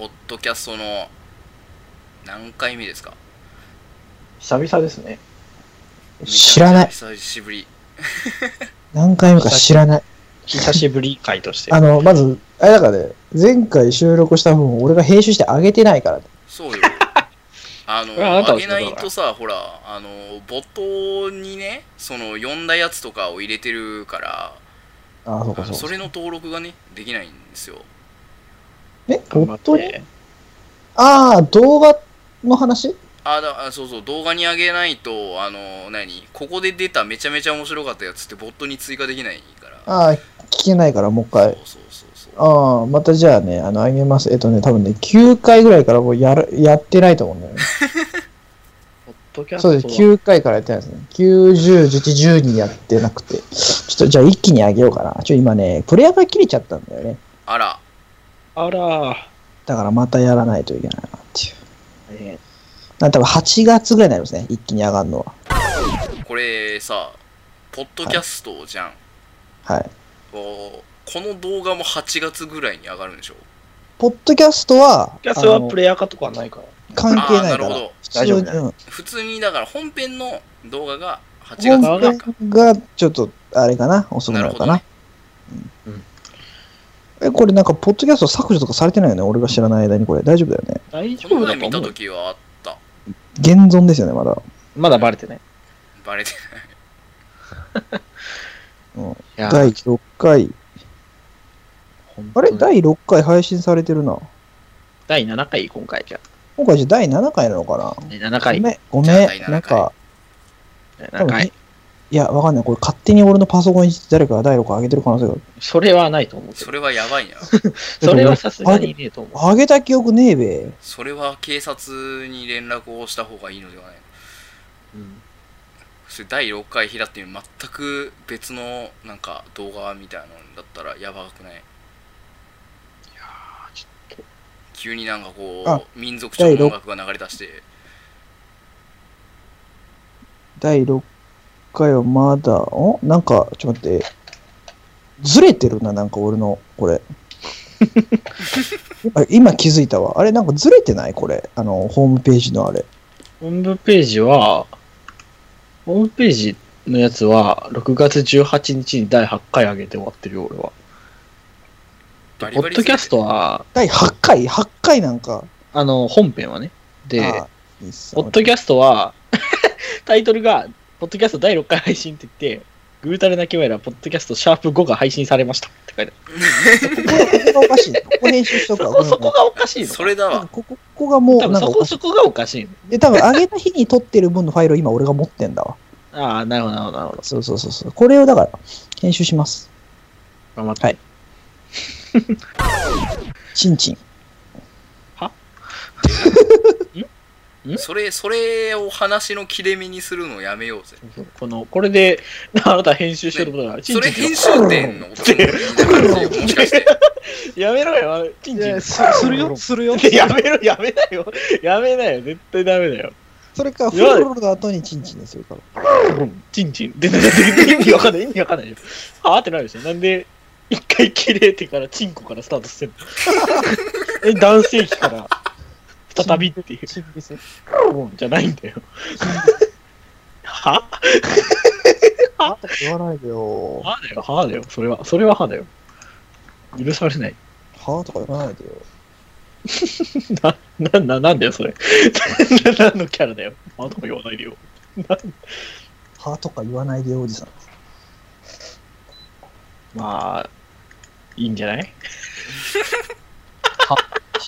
ポッドキャストの何回目ですか？久々ですね。知らない。久しぶり。何回目か知らない。久しぶり回として。あの、まず、あれだからね、前回収録した分を俺が編集してあげてないからね。そうよ。あの、あげないとさ、ほら、あの、ボットにね、その、読んだやつとかを入れてるから、ああ、そうかそうか。それの登録がね、できないんですよ。え、本当に？ああ、動画の話？あだあそうそう、動画に上げないと、あの、何？ここで出ためちゃめちゃ面白かったやつってボットに追加できないから。ああ、聞けないからもう一回。そうそうそうそう。ああ、またじゃあね、あの、あげます。えっとね、多分ね、9回ぐらいからもうやる、やってないと思うんだよね。ポッドキャストそうです、9回からやってないですね。9、10、11、12やってなくて。ちょっとじゃあ一気にあげようかな。ちょ、今ね、プレイヤーが切れちゃったんだよね。あら、あらだからまたやらないといけないなっていう。ー、ねなんか多分8月ぐらいになりますね。一気に上がるのは。これさ、ポッドキャストじゃん。はい。こうこの動画も8月ぐらいに上がるんでしょ？ポッドキャストは、キャスはあのプレイヤー化とかはないから。関係ないから。なるほど普通に、大丈夫普通にだから本編の動画が8月ぐ本らいか。編がちょっと、あれかな？遅くなるかな？なるほどね。うんえ、これなんか、ポッドキャスト削除とかされてないよね？俺が知らない間にこれ。大丈夫だよね？大丈この前見た夫だと思う。時はあった。現存ですよね、まだ。まだバレてない。バレてうんいや第6回。あれ？第6回配信されてるな。第7回今回じゃ今回じゃ第7回なのかな？あ。7回。ごめん、ごじゃあ第7めん。回なんか、多7分回。いや、わかんない。これ勝手に俺のパソコンに誰かが第6回上げてる可能性がある。それはないと思う。それはやばいな。それはさすがにねえと思う。上げた記憶ねえべ。それは警察に連絡をした方がいいのではないかうんそれ第6回開って全く別のなんか動画みたいなのだったらやばくない？ちょっと急になんかこあう民族調の音楽が流れ出して第6回はまだ、お？なんか、ちょっと待って。ずれてるな、なんか俺の、これ。あ今気づいたわ。あれ、なんかずれてない？これ。あの、ホームページのあれ。ホームページは、ホームページのやつは、6月18日に第8回上げて終わってるよ、俺は。バリポッドキャストは、第8回 ?8 回なんか。あの、本編はね。で、あいいっすポッドキャストは、タイトルが、ポッドキャスト第6回配信って言って、グータレなきわいら、ポッドキャストシャープ5が配信されましたって書いてあここがおかしい。ここ編集しとる。くわ。そこ、そこがおかしいの。それだわここここがもう、多分。そこそこがおかしいの。で、多分上げた日に撮ってる分のファイルを今俺が持ってんだわ。ああ、なるほど、なるほど、なるほど。そうそうそうそう。これをだから、編集します。頑張って。はいチンチン。それそれを話の切れ目にするのをやめようぜこの、これで、あなた編集してることが、チンチンってそれ編集点の音もしかして やめろよ、チンチン。するよ、するよ。やめろ、やめなよ。やめなよ、絶対ダメだよ。それか、フルルの後にチンチンでするから。チンチン。で、意味わかんない、意味わかんないよ。はあってなるでしょ。なんで、一回切れてから、チンコからスタートしてんの？え、男性器から、再びっていう。じゃないんだよ。はあとか言わないでよ。はだよ、はだよ。それは、それははだよ。許されない。はとか言わないでよ。な、な、な、なんだよ、それ。な、何のキャラだよ。はとか言わないでよ。なはとか言わないでよ、おじさん。まあ、いいんじゃない？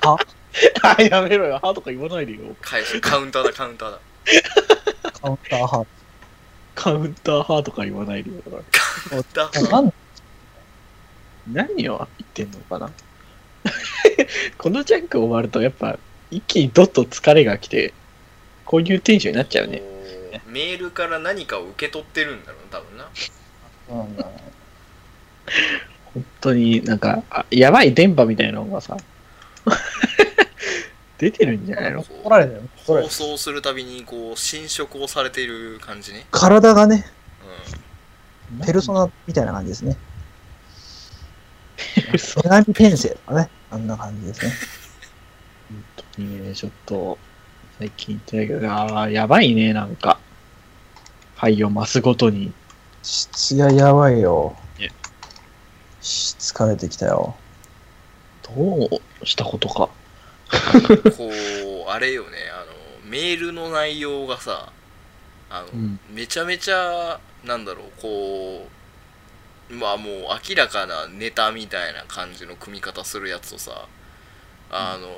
は あ、やめろよ。はとか言わないでよ。返すカウンターだカウンターだ。カウンターは。カウンターハとか言わないでよ。カウンターなん何を言ってんのかな。このジャンク終わるとやっぱ一気にどっと疲れが来てこういうテンションになっちゃうね。メールから何かを受け取ってるんだろう多分な。本当になんかあやばい電波みたいなのがさ出てるんじゃないの？られたよ。放た送するたびにこう侵食をされている感じね、体がね、うペルソナみたいな感じですね。そ手紙転生とかね。あんな感じですね。いいね、ちょっと、最近言ってないけど、ああ、やばいね、なんか。肺を増すごとに。質がやばいよね。し疲れてきたよ。どうしたことか。こうあれよねあのメールの内容がさあの、うんめちゃめちゃなんだろうこうまあもう明らかなネタみたいな感じの組み方するやつとさあの、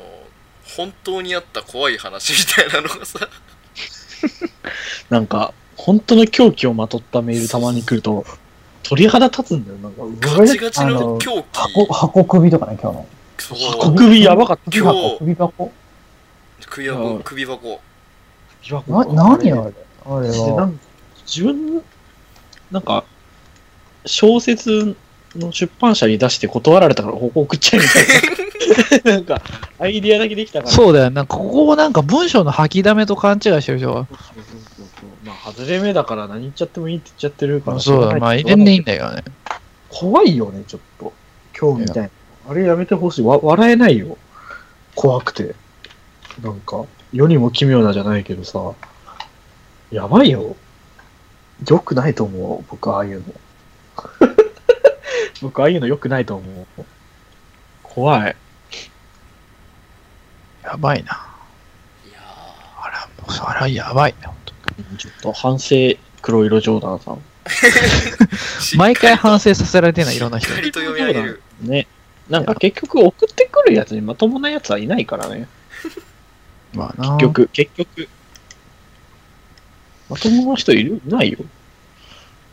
本当にあった怖い話みたいなのがさ なんか、本当の狂気をまとったメールたまに来ると、鳥肌立つんだよ。なんか、ガチガチの狂気箱、箱首とかね、今日の。そう箱首やばかった。今日箱首箱首箱首箱な、何あれ？あれは。でなん自分、なんか、小説の出版社に出して断られたからここ送っちゃえみたいな。なんか、アイディアだけできたから。そうだよ。なんか、ここをなんか文章の吐きだめと勘違いしてる人が。そうそうそうそうまあ、外れ目だから何言っちゃってもいいって言っちゃってるから。そうだ、まあ、しょうがない全然いいんだけどね。怖いよね、ちょっと。今日みたいな。あれやめてほしい。わ笑えないよ。怖くて。なんか、世にも奇妙なじゃないけどさ。やばいよ。良くないと思う。僕、ああいうの。僕、ああいうの良くないと思う。怖い。やばいな。いやあれは、もうそれはやばいね、ほんとちょっと反省、黒色ジョーダンさん。ー 毎回反省させられてるの、いろんな人に。しっかりと読み上げるね。なんか結局送ってくるやつにまともなやつはいないからね。まあな。結局、結局。まともな人いる？いないよ。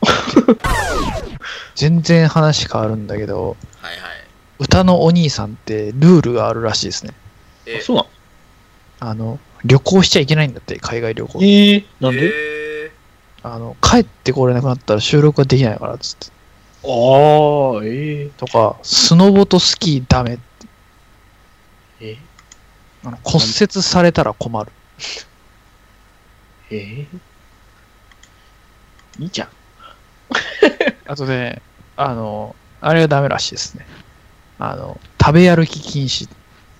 全然話変わるんだけど、はいはい歌のお兄さんってルールがあるらしいですね。えあそうなの？あの、旅行しちゃいけないんだって、海外旅行。ええなんで、えあの、帰ってこれなくなったら収録ができないから、つって。ああ、ええとか、スノボとスキーダメ。え？あの骨折されたら困る。え？いいじゃん。あとね、あの、あれがダメらしいですね。あの、食べ歩き禁止。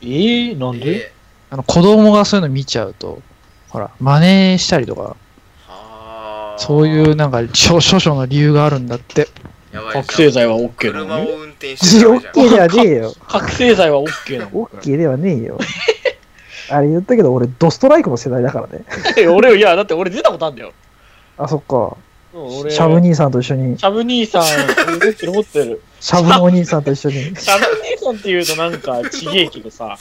ええなんー、で、えあの、子供がそういうの見ちゃうと、ほら、真似したりとか、そういうなんか、少少々の理由があるんだって。やばい覚醒剤は OK な車をのに？運転して オッケーではねえよ。覚醒剤は OK なのオッケーではねえよ。あれ言ったけど、俺、ドストライクの世代だからね。え 俺、いや、だって俺出たことあるんだよ。あ、そっか。俺シャブ兄さんと一緒に、シャブ兄さん、持ってる持ってる。シャブのお兄さんと一緒に、シャブ兄さんって言うとなんかちげえけどさ、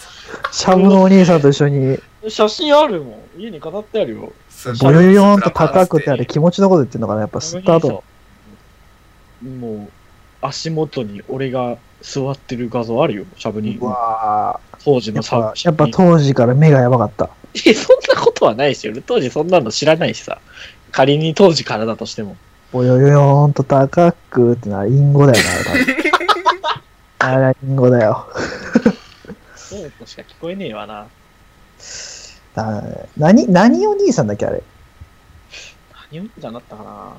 シャブのお兄さんと一緒に、写真あるもん。家に飾ってあるよ。ボヨヨーンと高くてあれ気持ちのこと言ってんのかなやっぱ吸った後。もう、足元に俺が座ってる画像あるよ、シャブにう。わ当時のーやっやっぱ当時から目がやばかった。え、そんなことはないですよ。俺当時そんなの知らないしさ。仮に当時からだとしても。ボヨヨーンと高くってのはインゴだよな、あれはインゴだよ。そうとしか聞こえねえわな。あ何、何お兄さんだっけあれ？何お兄さんだったかな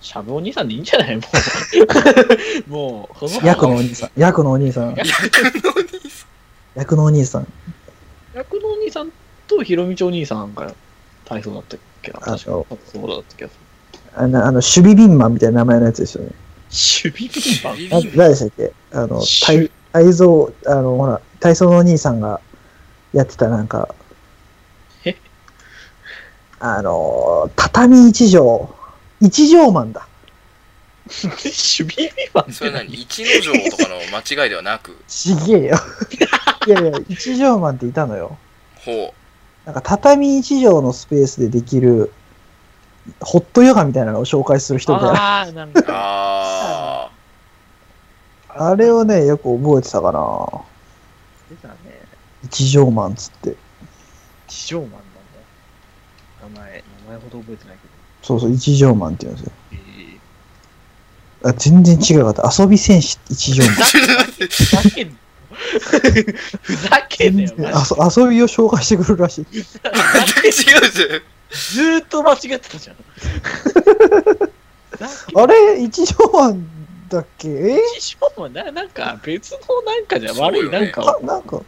シャブお兄さんでいいんじゃない？もう。もう、そのヤクのお兄さん。ヤクのお兄さん。ヤクのお兄さん。役のお兄さんとひろみちお兄さんが体操だったっけな？あ確かのそうだった気がする。あの、あの守備ビンマンみたいな名前のやつですよね。守備ビンバン？あ誰でしたっけ？あの、守体体操、あの、ほら、体操のお兄さんがやってたなんか、え？あの、畳一畳、一畳マンだ。守備ビンバンってそれ何？一の城とかの間違いではなく？ちげえよ。いやいや、一畳マンっていたのよ。ほなんか畳一畳のスペースでできる、ホットヨガみたいなのを紹介する人みたいな。ああ、なんかう。ああれをね、よく覚えてたかな。出たね。一畳マンつって。地上マンなんだ。名前、名前ほど覚えてないけど。そうそう、一畳マンって言うんですよ。えあ全然違うかった。遊び戦士一畳マン。ー、ふざけんな。ふざけんなよ、マジあそ遊びを紹介してくるらしい。違うじゃんずーっと間違ってたじゃん。あれ？一畳マンだっけ？え？地上マンな、なんか別のなんかじゃ悪い、なんか。あ、なんか、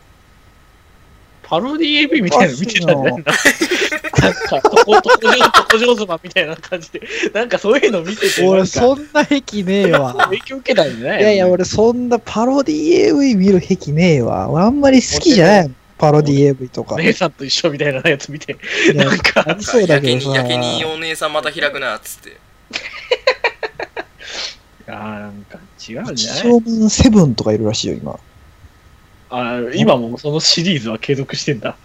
パロディ AV みたいなの見てたんじゃない？のなんか、とこ、とこ上手、とこ上手マンみたいな感じで、なんかそういうの見てて、俺、そんな癖ねえわ。影響受けたんじゃないいやいや、俺、そんなパロディ AV 見る癖ねえわ。俺あんまり好きじゃないの。パロディ AV とか。い姉さんと一緒みたいなやつ見て、やなんかそうだやけどさ。やけにお姉さんまた開くなっつってあーなんか違うんじゃ一ない応セブンとかいるらしいよ、今。あー今もそのシリーズは継続してんだ。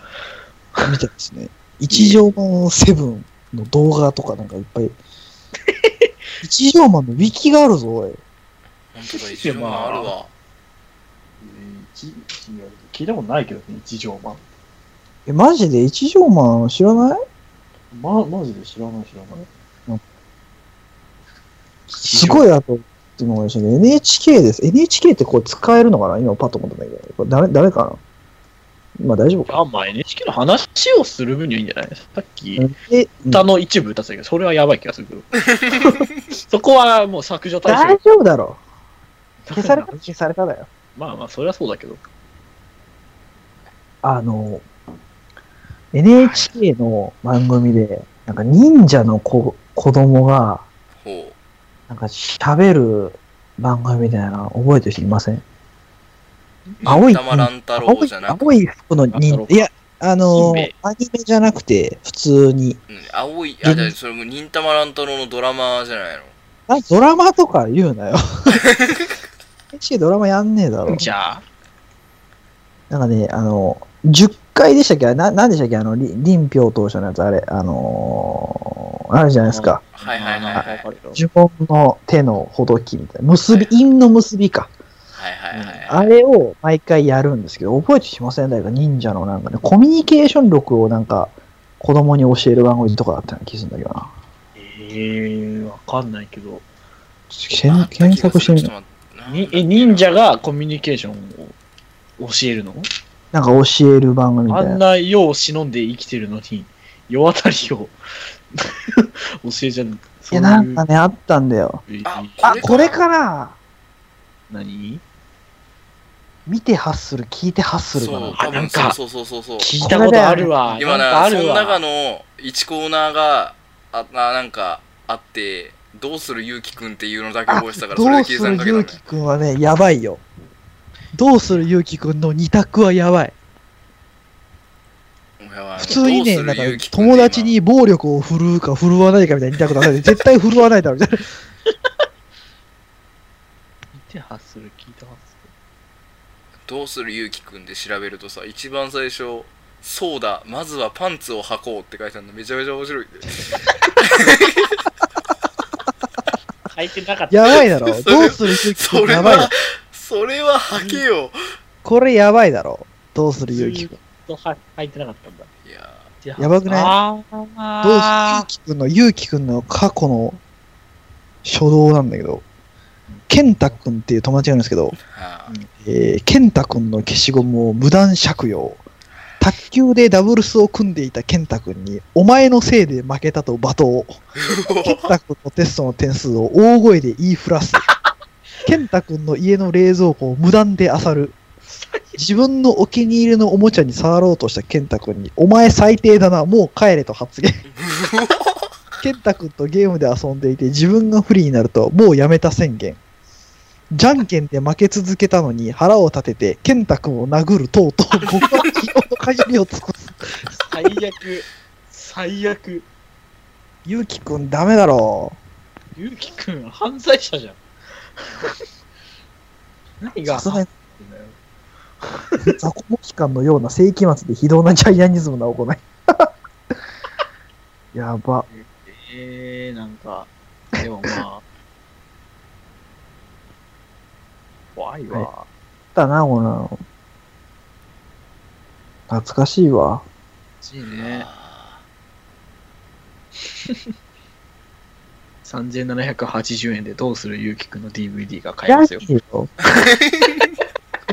見てですね。一条マンセブンの動画とかなんかいっぱい。一条マンのウィキがあるぞ、おい。本当だ一応もあるわ一聞いたことないけどね、一条マン。え、マジで？一条マン知らない？ま、マジで知らない知らない。すごいあと、っていうのがですね NHK です。NHK ってこう使えるのかな？今パッと思ったんだけど。これ誰、誰かな？今大丈夫かあ、まあ NHK の話をする分にはいいんじゃない？さっき、え、歌の一部歌ってたけど、それはやばい気がするけど。そこはもう削除対大象。丈夫だろ。消された？消されただよ。まあまあ、それはそうだけど。あの、NHK の番組で、なんか忍者の子子供が、ほなんか喋る番組みたいなの覚えてる人いません？う青い青いじゃなく青い服の忍あ太郎か。いや、あのアニメじゃなくて、普通に。うん青い？あじゃあそれも忍たま乱太郎のドラマじゃないの？あドラマとか言うなよ。NHK ドラマやんねえだろ。じゃあ、なんかね、あの、10回でしたっけ？な、なんでしたっけ？あの、り林氷当初のやつ、あれ、あのーあるじゃないですか。はいはいはい呪文の手のほどきみたいな。結び、陰の結びか。はいはいはいあれを毎回やるんですけど、覚えてしません？誰か忍者のなんかね、コミュニケーション力をなんか、子供に教える番組とかあったような気するんだけどな。えー、わかんないけど。検検索してみるえ、忍者がコミュニケーションを教えるの？なんか教える番組みたいな。あんな世を忍んで生きてるのに、世渡りを 教えちゃう。いや、なんかね、あったんだよ。ああ、これかな何？見て発する、聞いて発するかな。そう、あ多分なんかそうそうそうそうそう。聞いたことあるわ。今なんかな、そのあるわ。中の1コーナーが、あ、ななんかあって、どうするゆうきくんっていうのだけあ覚えてたから、それどうすで計算るかけたんだよゆうきくんはね、やばいよ。どうするゆうきくんの二択はやばい。普通にね、なんか友達に暴力を振るうか振るわないかみたいな二択出されて、絶対振るわないだろ、みたいな。聞いて発する、聞いて発すどうする？ゆうきくんで調べるとさ、一番最初、そうだ、まずはパンツを履こうって書いてあるのめちゃめちゃ面白いんで。る。書いてなかった。やばいだろ。どうするゆうきくそれんやばいだろは。、それは履けよ。これやばいだろ。どうするゆうきくん。とは書いてなかったんだ。いややばくない？あどうゆうあきくんの、ゆうきくんの過去の初動なんだけど、ケンタくんっていう友達がいるんですけど、えー、ケンタくんの消しゴムを無断借用。卓球でダブルスを組んでいたケンタくんに、お前のせいで負けたと罵倒。ケンタくんのテストの点数を大声で言いふらす。ケンタくんの家の冷蔵庫を無断で漁る。自分のお気に入りのおもちゃに触ろうとしたケンタくんに、お前最低だな、もう帰れと発言。ケンタくんとゲームで遊んでいて自分が不利になるともうやめた宣言。じゃんけんで負け続けたのに腹を立てて、ケンタくんを殴るとうとう僕は起用の限りを尽くす。最悪。最悪。ゆうきくんダメだろ。ゆうきくん、犯罪者じゃん。何が？さすがにんだよ。ザコモ機関のような世紀末で非道なジャイアニズムな行い。やば。えー、なんか、でもまあ、怖いわ。だな、この。懐かしいわ。いいね。あ3780円でどうするゆうきくんの DVD が買えますよ。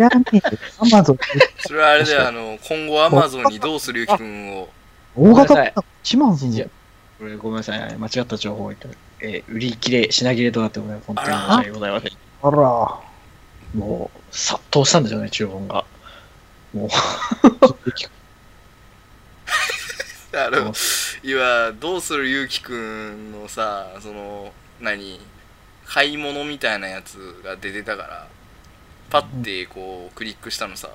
えよ。いらね。アマゾンそれはあれだよ、あの、今後アマゾンにどうするゆうきくんを、大型ごめんなさ1万すんぞいや。これごめんなさい、間違った情報を言った。えー売り切れ、品切れとなってございます。本当に申し訳ございません。あら。もう、殺到したんでしょうね、注文が。もう、あの今どうするゆうきくんのさその何買い物みたいなやつが出てたからパッてこうクリックしたのさ、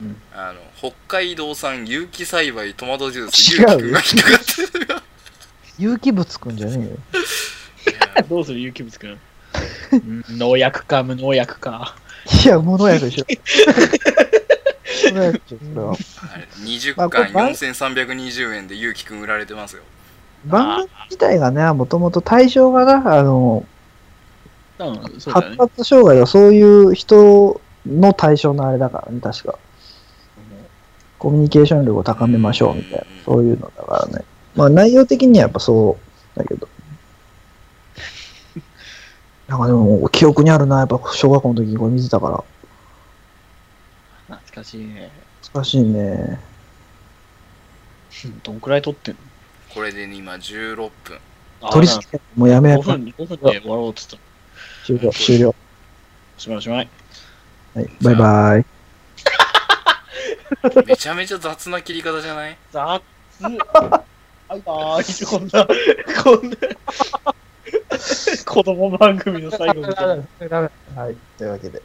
うんあの北海道産有機栽培トマトジュース違うゆうきくんが引っかかって 有機物くんじゃねえよ。どうする有機物くん？農薬か無農薬か。いや、無農薬でしょ。無農薬でしょ、それは。あれ20まあこれ巻4320円でゆうきくん売られてますよ番組自体がね、もともと対象がな、あの、うん、そうだね。発達障害はそういう人の対象のあれだからね、確か。コミュニケーション力を高めましょうみたいな、そういうのだからね。まあ内容的にはやっぱそうだけど。なんかでも、記憶にあるな、やっぱ小学校の時にこれ見てたから。懐かしいね。難しいね。う んどんくらい撮ってんの？これでね今16分あ取り付け、もうやめや5め。分、5分で終わろうっつった。終了、終了。おしまいおしまい。はい、バイバイ。めちゃめちゃ雑な切り方じゃない？雑はいはーい、こんな、こんな、子供番組の最後みたいな。はい、というわけで。